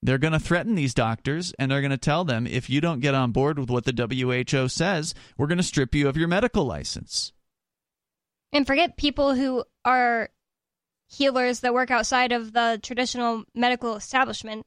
They're going to threaten these doctors and they're going to tell them if you don't get on board with what the WHO says, we're going to strip you of your medical license.
And forget people who are healers that work outside of the traditional medical establishment.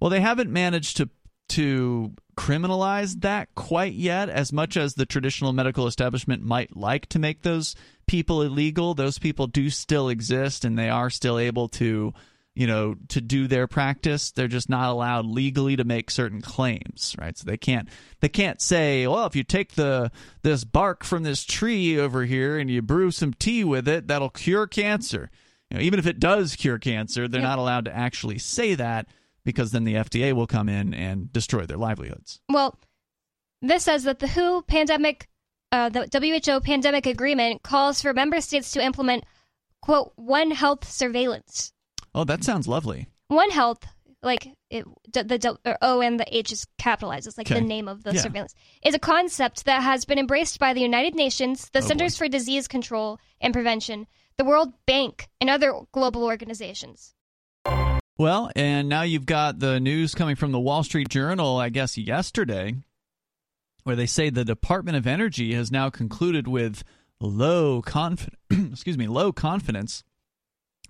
Well, they haven't managed to to criminalize that quite yet as much as the traditional medical establishment might like to make those people illegal. Those people do still exist and they are still able to, you know, to do their practice. They're just not allowed legally to make certain claims, right? So they can't they can't say, "Well, if you take the this bark from this tree over here and you brew some tea with it, that'll cure cancer." You know, even if it does cure cancer, they're not allowed to actually say that because then the FDA will come in and destroy their livelihoods.
Well, this says that the WHO pandemic, uh, the WHO pandemic agreement calls for member states to implement, quote, One Health surveillance.
Oh, that sounds lovely.
One Health, like it, the O and the H is capitalized. It's like
Okay.
the name of the
Yeah.
surveillance. Is a concept that has been embraced by the United Nations, the
Oh, boy.
Centers for Disease Control and Prevention, the World Bank, and other global organizations.
Well, and now you've got the news coming from the Wall Street Journal, I guess yesterday, where they say the Department of Energy has now concluded with low confidence, excuse me, low confidence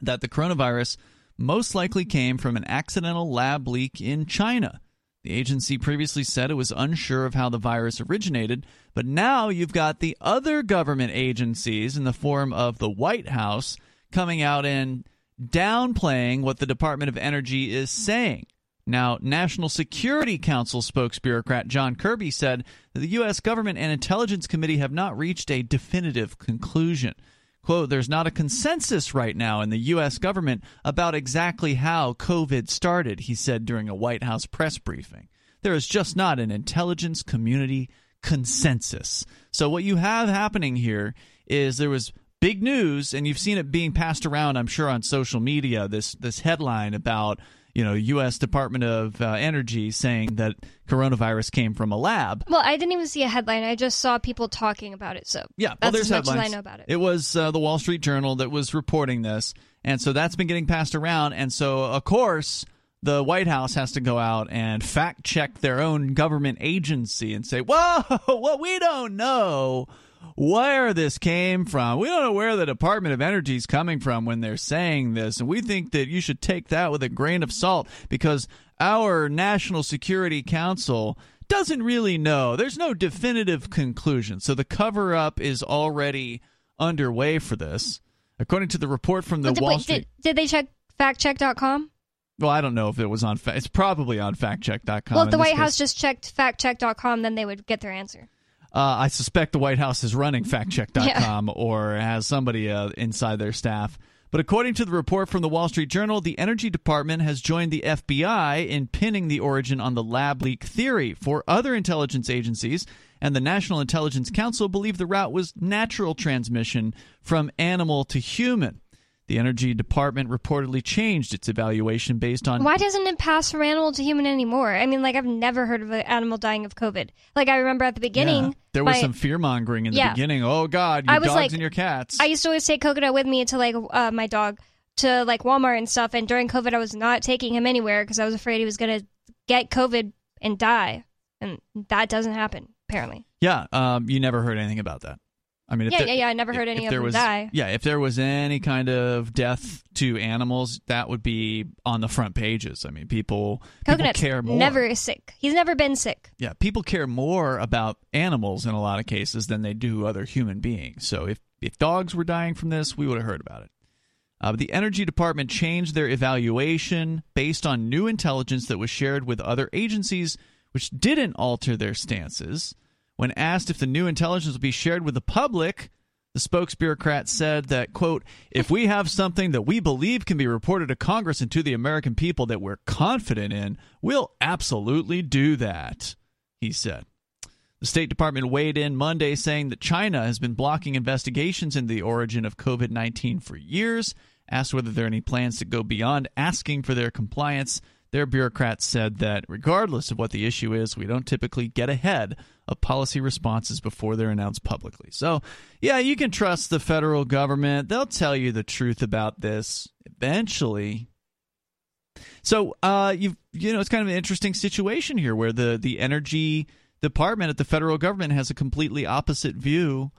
that the coronavirus most likely came from an accidental lab leak in China. The agency previously said it was unsure of how the virus originated, but now you've got the other government agencies in the form of the White House coming out and downplaying what the Department of Energy is saying. Now, National Security Council spokesbureaucrat John Kirby said that the U.S. government and intelligence committee have not reached a definitive conclusion. Quote, there's not a consensus right now in the U.S. government about exactly how COVID started, he said during a White House press briefing. There is just not an intelligence community consensus. So, what you have happening here is there was big news, and you've seen it being passed around, I'm sure, on social media. This this headline about you know U.S. Department of uh, Energy saying that coronavirus came from a lab.
Well, I didn't even see a headline. I just saw people talking about it. So
Yeah, well, there's
as much
headlines.
as I know about it.
It was uh, the Wall Street Journal that was reporting this, and so that's been getting passed around. And so, of course, the White House has to go out and fact check their own government agency and say, "Whoa, what we don't know." Where this came from. We don't know where the Department of Energy is coming from when they're saying this. And we think that you should take that with a grain of salt because our National Security Council doesn't really know. There's no definitive conclusion. So the cover up is already underway for this. According to the report from the Wall Street.
did, did they check factcheck.com?
well, I don't know if it was on. Fa- it's probably on factcheck.com.
well, if the White
case.
House just checked factcheck.com, then they would get their answer.
Uh, I suspect the White House is running factcheck.com or has somebody uh, inside their staff. But according to the report from the Wall Street Journal, the Energy Department has joined the FBI in pinning the origin on the lab leak theory. For other intelligence agencies and the National Intelligence Council believe the route was natural transmission from animal to human. The Energy Department reportedly changed its evaluation based on
Why doesn't it pass from animal to human anymore? I mean, like I've never heard of an animal dying of COVID. Like I remember at the beginning,
Yeah. There was
my-
some fear mongering in the
Yeah.
beginning. Oh God, your
I was
dogs
like-
and your cats.
I used to always take Coconut with me to like uh, my dog to like Walmart and stuff. And during COVID, I was not taking him anywhere because I was afraid he was gonna get COVID and die, and that doesn't happen apparently.
yeah, um, you never heard anything about that. I mean, if
Yeah,
there,
yeah, yeah. I never heard
if-
any
if
of them
was,
die.
Yeah, if there was any kind of death to animals, that would be on the front pages. I mean, people, people care more.
never sick. He's never been sick.
Yeah, people care more about animals in a lot of cases than they do other human beings. So if if dogs were dying from this, we would have heard about it. Uh, the Energy Department changed their evaluation based on new intelligence that was shared with other agencies, which didn't alter their stances. When asked if the new intelligence would be shared with the public, the spokesbureaucrat said that, quote, if we have something that we believe can be reported to Congress and to the American people that we're confident in, we'll absolutely do that, he said. The State Department weighed in Monday saying that China has been blocking investigations into the origin of COVID 19 for years. Asked whether there are any plans to go beyond asking for their compliance, their bureaucrats said that regardless of what the issue is, we don't typically get ahead of policy responses before they're announced publicly. So, yeah, you can trust the federal government. They'll tell you the truth about this eventually. So, uh, you you know, it's kind of an interesting situation here where the the energy department at the federal government has a completely opposite view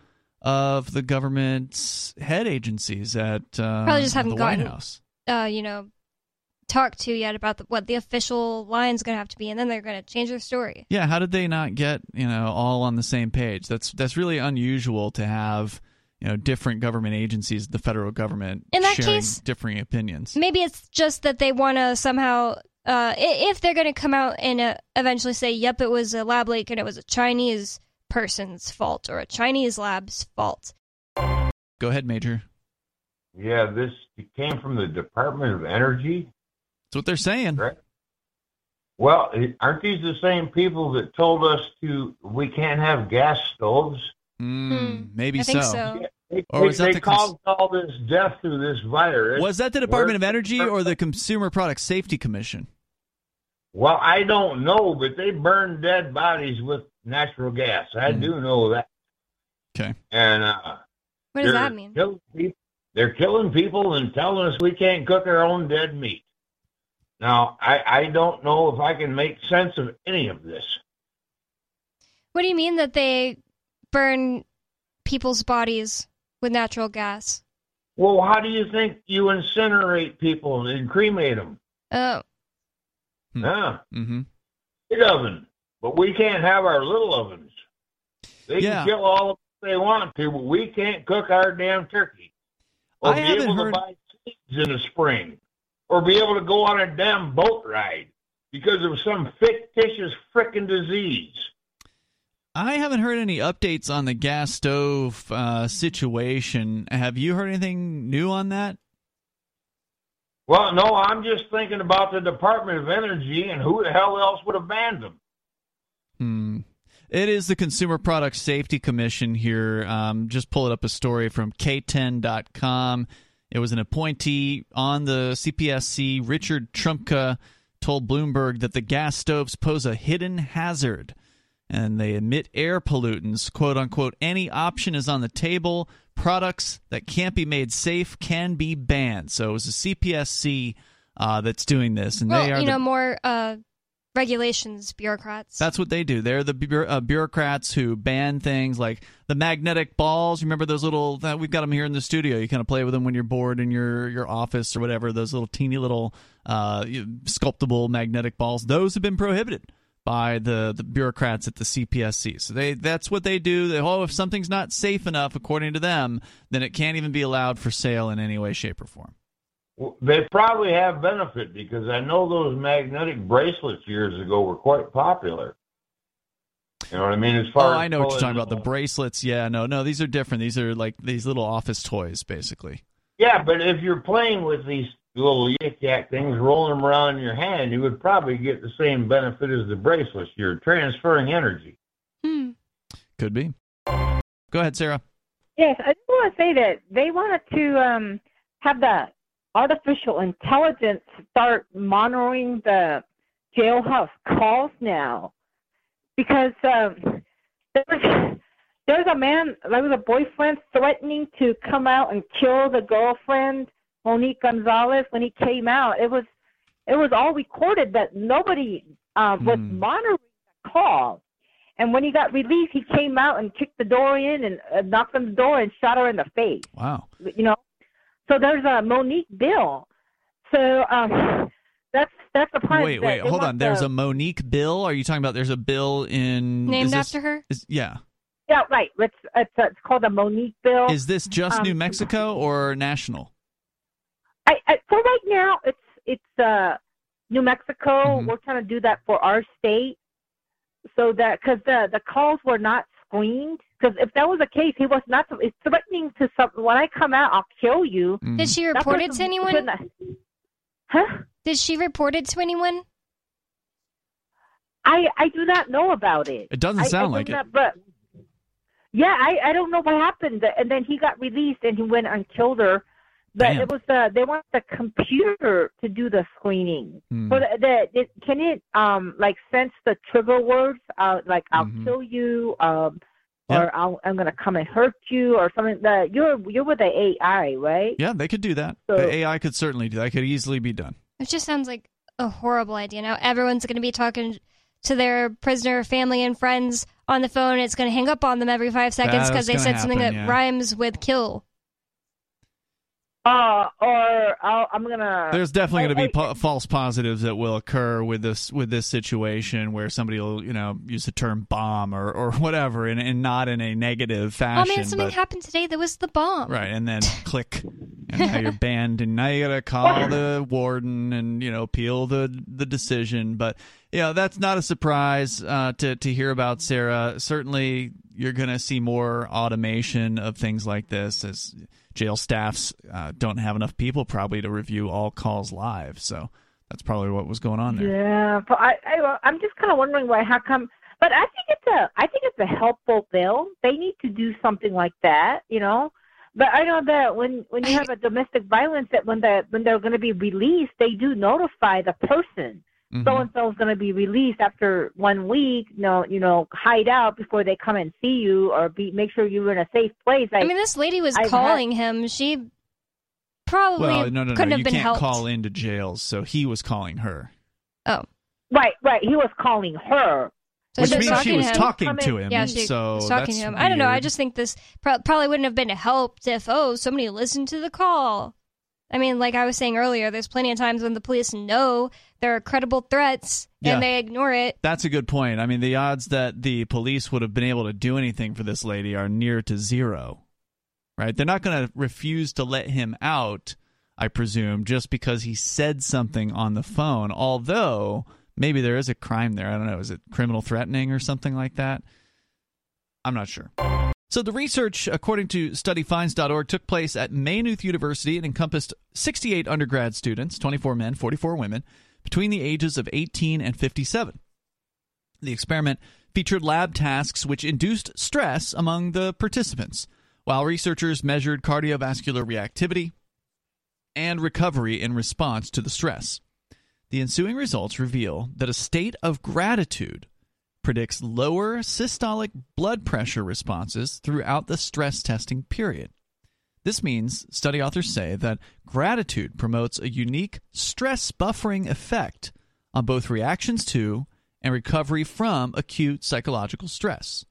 of the government's head agencies at uh,
Probably just haven't
the White House.
Uh, you know, talked to yet about the, what the official line's going to have to be, and then they're going to change their story.
Yeah, how did they not get you know all on the same page? That's that's really unusual to have you know different government agencies, the federal government,
In that
sharing
case-
differing opinions.
Maybe it's just that they want to somehow, uh, if they're going to come out and uh, eventually say, "Yep, it was a lab leak and it was a Chinese person's fault or a Chinese lab's fault."
Go ahead, Major.
Yeah, this came from the Department of Energy.
That's what they're saying.
Right. Well, aren't these the same people that told us to we can't have gas stoves?
Mm, maybe
I think
so.
so.
They,
Or was
they,
that
they
the cons-
caused all this death through this virus.
Was that the Department of Energy or the Consumer Product Safety Commission?
Well, I don't know, but they burn dead bodies with natural gas. I
Hmm.
do know that.
Okay.
And uh,
What does that mean?
Killing people, they're killing people and telling us we can't cook our own dead meat. Now, I, I don't know if I can make sense of any of this.
What do you mean that they burn people's bodies with natural gas?
Well, how do you think you incinerate people and cremate them?
Oh,
Hmm.
Yeah,
Mm-hmm.
big oven. But we can't have our little ovens. They
Yeah.
can kill all of them they want to, but we can't cook our damn turkey. Or
I
be
haven't
able
heard-
to buy seeds in the spring. Or be able to go on a damn boat ride because of some fictitious frickin' disease.
I haven't heard any updates on the gas stove uh, situation. Have you heard anything new on that?
Well, no, I'm just thinking about the Department of Energy and who the hell else would have banned them.
Hmm. It is the Consumer Product Safety Commission here. Um, just pull it up a story from K10.com. It was an appointee on the CPSC, Richard Trumka, told Bloomberg that the gas stoves pose a hidden hazard and they emit air pollutants. "Quote unquote." Any option is on the table. Products that can't be made safe can be banned. So it was the CPSC uh, that's doing this, and
well,
they are
you
the
know, more uh, regulations bureaucrats.
that's what they do. They're the bu- uh, bureaucrats who ban things like the magnetic balls. Remember those little? We've got them here in the studio. You kind of play with them when you're bored in your your office or whatever. Those little teeny little uh, sculptable magnetic balls. Those have been prohibited by the, the bureaucrats at the CPSC. So they that's what they do. They, oh, if something's not safe enough, according to them, then it can't even be allowed for sale in any way, shape, or form.
Well, They probably have benefit because I know those magnetic bracelets years ago were quite popular. You know what I mean? As
Oh,
far as
I know what you're talking about. The bracelets. Yeah, no, no, these are different. These are like these little office toys, basically.
Yeah, but if you're playing with these little yik yak things, rolling them around in your hand, you would probably get the same benefit as the bracelets. You're transferring energy.
Hmm.
Could be. Go ahead, Sarah.
Yes, I just want to say that they wanted to um, have the artificial intelligence start monitoring the jailhouse calls now, because um, there's there's a man, like with a boyfriend, threatening to come out and kill the girlfriend, Monique Gonzalez, when he came out. It was it was all recorded that nobody uh, was
Hmm.
monitoring the call. And when he got released, he came out and kicked the door in and uh, knocked on the door and shot her in the face.
Wow.
You know, so there's a Monique Bill. So um, that's that's the part.
Wait, wait, hold
want
on. There's a Monique Bill. Are you talking about? There's a bill in
Named
is this-
after her?
Is, yeah.
yeah, right. It's it's, uh, it's called a Monique Bill.
Is this just
Um,
New Mexico or national?
I, I so right now it's it's uh New Mexico.
Mhm.
We're trying to do that for our state, so that because the the calls were not screened. Because if that was the case, he was not it's threatening to some. When I come out, I'll kill you.
Mm.
Did she report it to anyone?
couldn't- Huh?
Did she report it to anyone?
I I do not know about it.
It doesn't sound
I
like
do
it.
not- but yeah, I I don't know what happened. And then he got released, and he went and killed her. But
Damn.
it was the they want the computer to do the screening.
Hmm.
But the, it, can it um like sense the trigger words uh like I'll
Mhm.
kill you um
Yeah.
or I'll, I'm gonna come and hurt you or something. That you're you're with the AI, right?
Yeah, they could do that.
So-
the AI could certainly do that. Could easily be done.
It just sounds like a horrible idea. Now everyone's going to be talking to their prisoner family and friends on the phone. It's going to hang up on them every five seconds because they
gonna
said something that
yeah.
rhymes with kill.
Uh, or I'll, I'm gonna.
There's definitely going to be po- false positives that will occur with this with this situation where somebody will you know use the term bomb or, or whatever and, and not in a negative
Oh
fashion.
man, something
but,
happened today. That was the bomb.
Right, and then click, and now you're banned, and now you gotta call the warden and you know appeal the the decision. But you know that's not a surprise uh, to to hear about Sarah. Certainly, you're gonna see more automation of things like this as jail staffs uh, don't have enough people probably to review all calls live. So that's probably what was going on there.
Yeah, but I, I I'm just kind of wondering why. How come? But I think it's a I think it's a helpful bill. They need to do something like that, you know. But I know that when when you have a domestic violence, that when the when they're going to be released, they do notify the person.
Mhm.
So and so is going to be released after one week. You know, you know, hide out before they come and see you, or be make sure you're in a safe place.
I mean, this lady was
I've had-
calling him. She probably
Well, no, no,
couldn't
no.
have
You
been
can't
helped.
call into jails, so he was calling her,
Oh,
right, right. He was calling her.
so
which means she was
to him.
talking to him.
Yeah, she
so
was talking to
that's
him. I don't know. I just think this pro- probably wouldn't have been helped if oh somebody listened to the call. I mean, like I was saying earlier, there's plenty of times when the police know there are credible threats
Yeah.
and they ignore it.
That's a good point. I mean, the odds that the police would have been able to do anything for this lady are near to zero. Right? They're not going to refuse to let him out, I presume, just because he said something on the phone. Although maybe there is a crime there. I don't know. Is it criminal threatening or something like that? I'm not sure. So the research, according to studyfinds.org, took place at Maynooth University and encompassed 68 undergrad students, 24 men, 44 women, between the ages of 18 and 57. The experiment featured lab tasks which induced stress among the participants, while researchers measured cardiovascular reactivity and recovery in response to the stress. The ensuing results reveal that a state of gratitude predicts lower systolic blood pressure responses throughout the stress testing period. This means, study authors say, that gratitude promotes a unique stress buffering effect on both reactions to and recovery from acute psychological stress.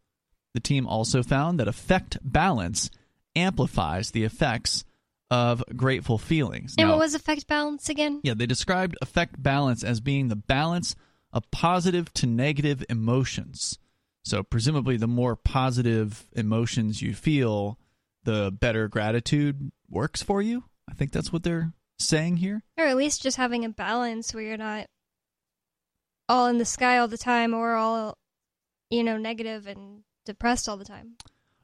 The team also found that affect balance amplifies the effects of grateful feelings.
And
Now-
what was effect balance again?
yeah, they described affect balance as being the balance of positive to negative emotions. So, presumably, the more positive emotions you feel, the better gratitude works for you. I think that's what they're saying here.
Or at least just having a balance where you're not all in the sky all the time or all, you know, negative and depressed all the time.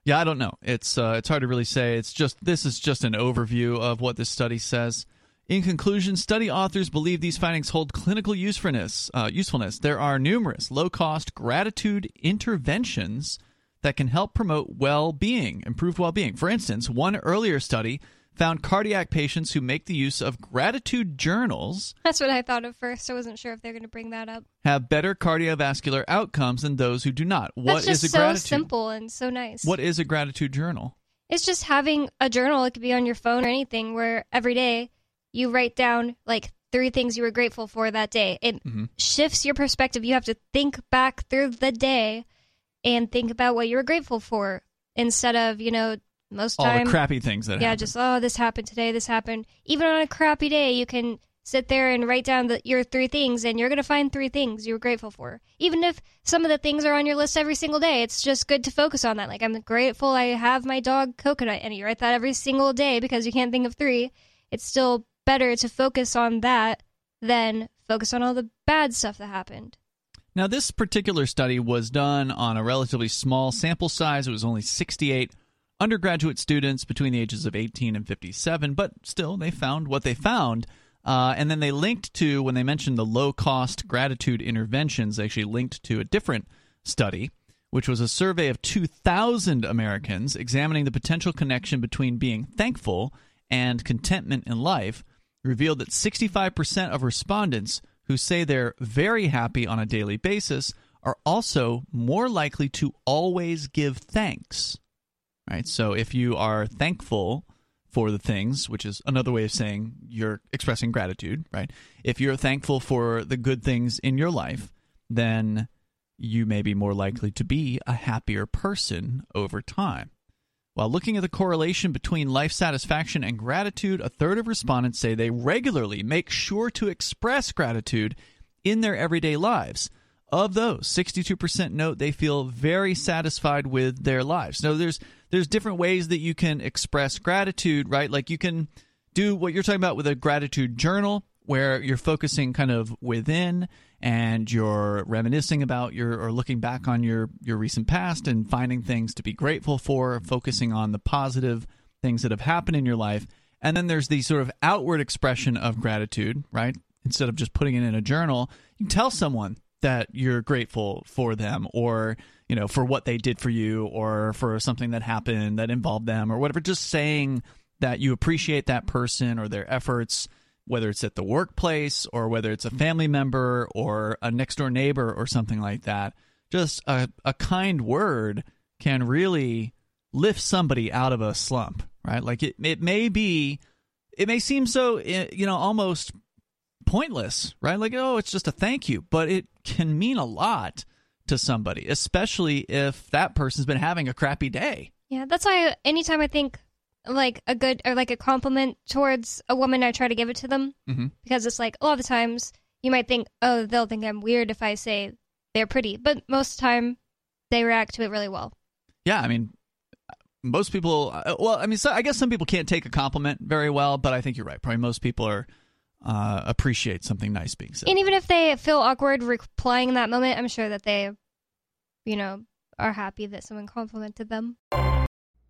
Yeah, I don't know. It's uh, it's hard to really say. It's just this is just an overview of what this study says. In conclusion, study authors believe these findings hold clinical usefulness. Uh, usefulness. There are numerous low-cost gratitude interventions that can help promote well-being, improve well-being. For instance, one earlier study found cardiac patients who make the use of gratitude journals
That's what I thought at first. I wasn't sure if they're going to bring that up.
have better cardiovascular outcomes than those who do not. What
That's just
is a
so
gratitude?
simple and so nice.
What is a gratitude journal?
It's just having a journal. It could be on your phone or anything where every day you write down like three things you were grateful for that day. It
Mhm.
shifts your perspective. You have to think back through the day and think about what you were grateful for instead of, you know, most
All
time
the crappy things that
yeah, just oh, this happened today, this happened. Even on a crappy day, you can sit there and write down the, your three things, and you're gonna find three things you were grateful for. Even if some of the things are on your list every single day, it's just good to focus on that. Like I'm grateful I have my dog Coconut, and you write that every single day because you can't think of three. It's still better to focus on that than focus on all the bad stuff that happened.
Now, this particular study was done on a relatively small sample size. It was only 68 undergraduate students between the ages of 18 and 57, but still, they found what they found. Uh, and then they linked to, when they mentioned the low cost gratitude interventions, they actually linked to a different study, which was a survey of 2,000 Americans examining the potential connection between being thankful and contentment in life, revealed that 65% of respondents who say they're very happy on a daily basis are also more likely to always give thanks. Right? So if you are thankful for the things, which is another way of saying you're expressing gratitude, right? If you're thankful for the good things in your life, then you may be more likely to be a happier person over time. While looking at the correlation between life satisfaction and gratitude, a third of respondents say they regularly make sure to express gratitude in their everyday lives. Of those, 62% note they feel very satisfied with their lives. Now, there's there's different ways that you can express gratitude, right? Like you can do what you're talking about with a gratitude journal, where you're focusing kind of within and you're reminiscing about your or looking back on your your recent past and finding things to be grateful for, focusing on the positive things that have happened in your life. And then there's the sort of outward expression of gratitude, right? Instead of just putting it in a journal, you tell someone that you're grateful for them or, you know, for what they did for you or for something that happened that involved them or whatever. Just saying that you appreciate that person or their efforts, whether it's at the workplace or whether it's a family member or a next door neighbor or something like that. Just a, a kind word can really lift somebody out of a slump right? Like it, it may be, it may seem so, eh, you know, almost pointless, right? Like, oh, it's just a thank you, but it can mean a lot to somebody, especially if that person's been having a crappy day.
Yeah, that's why anytime I think like a good or like a compliment towards a woman, I try to give it to them.
Mm-hmm.
because it's like a lot of times you might think, oh, they'll think I'm weird if I say they're pretty, but most of the time they react to it really well.
Yeah, I mean, most people uh, well i mean so i guess some people can't take a compliment very well but i think you're right. Probably most people are uh, appreciate something nice being said.
And even if they feel awkward replying in that moment i'm sure that they you know are happy that someone complimented them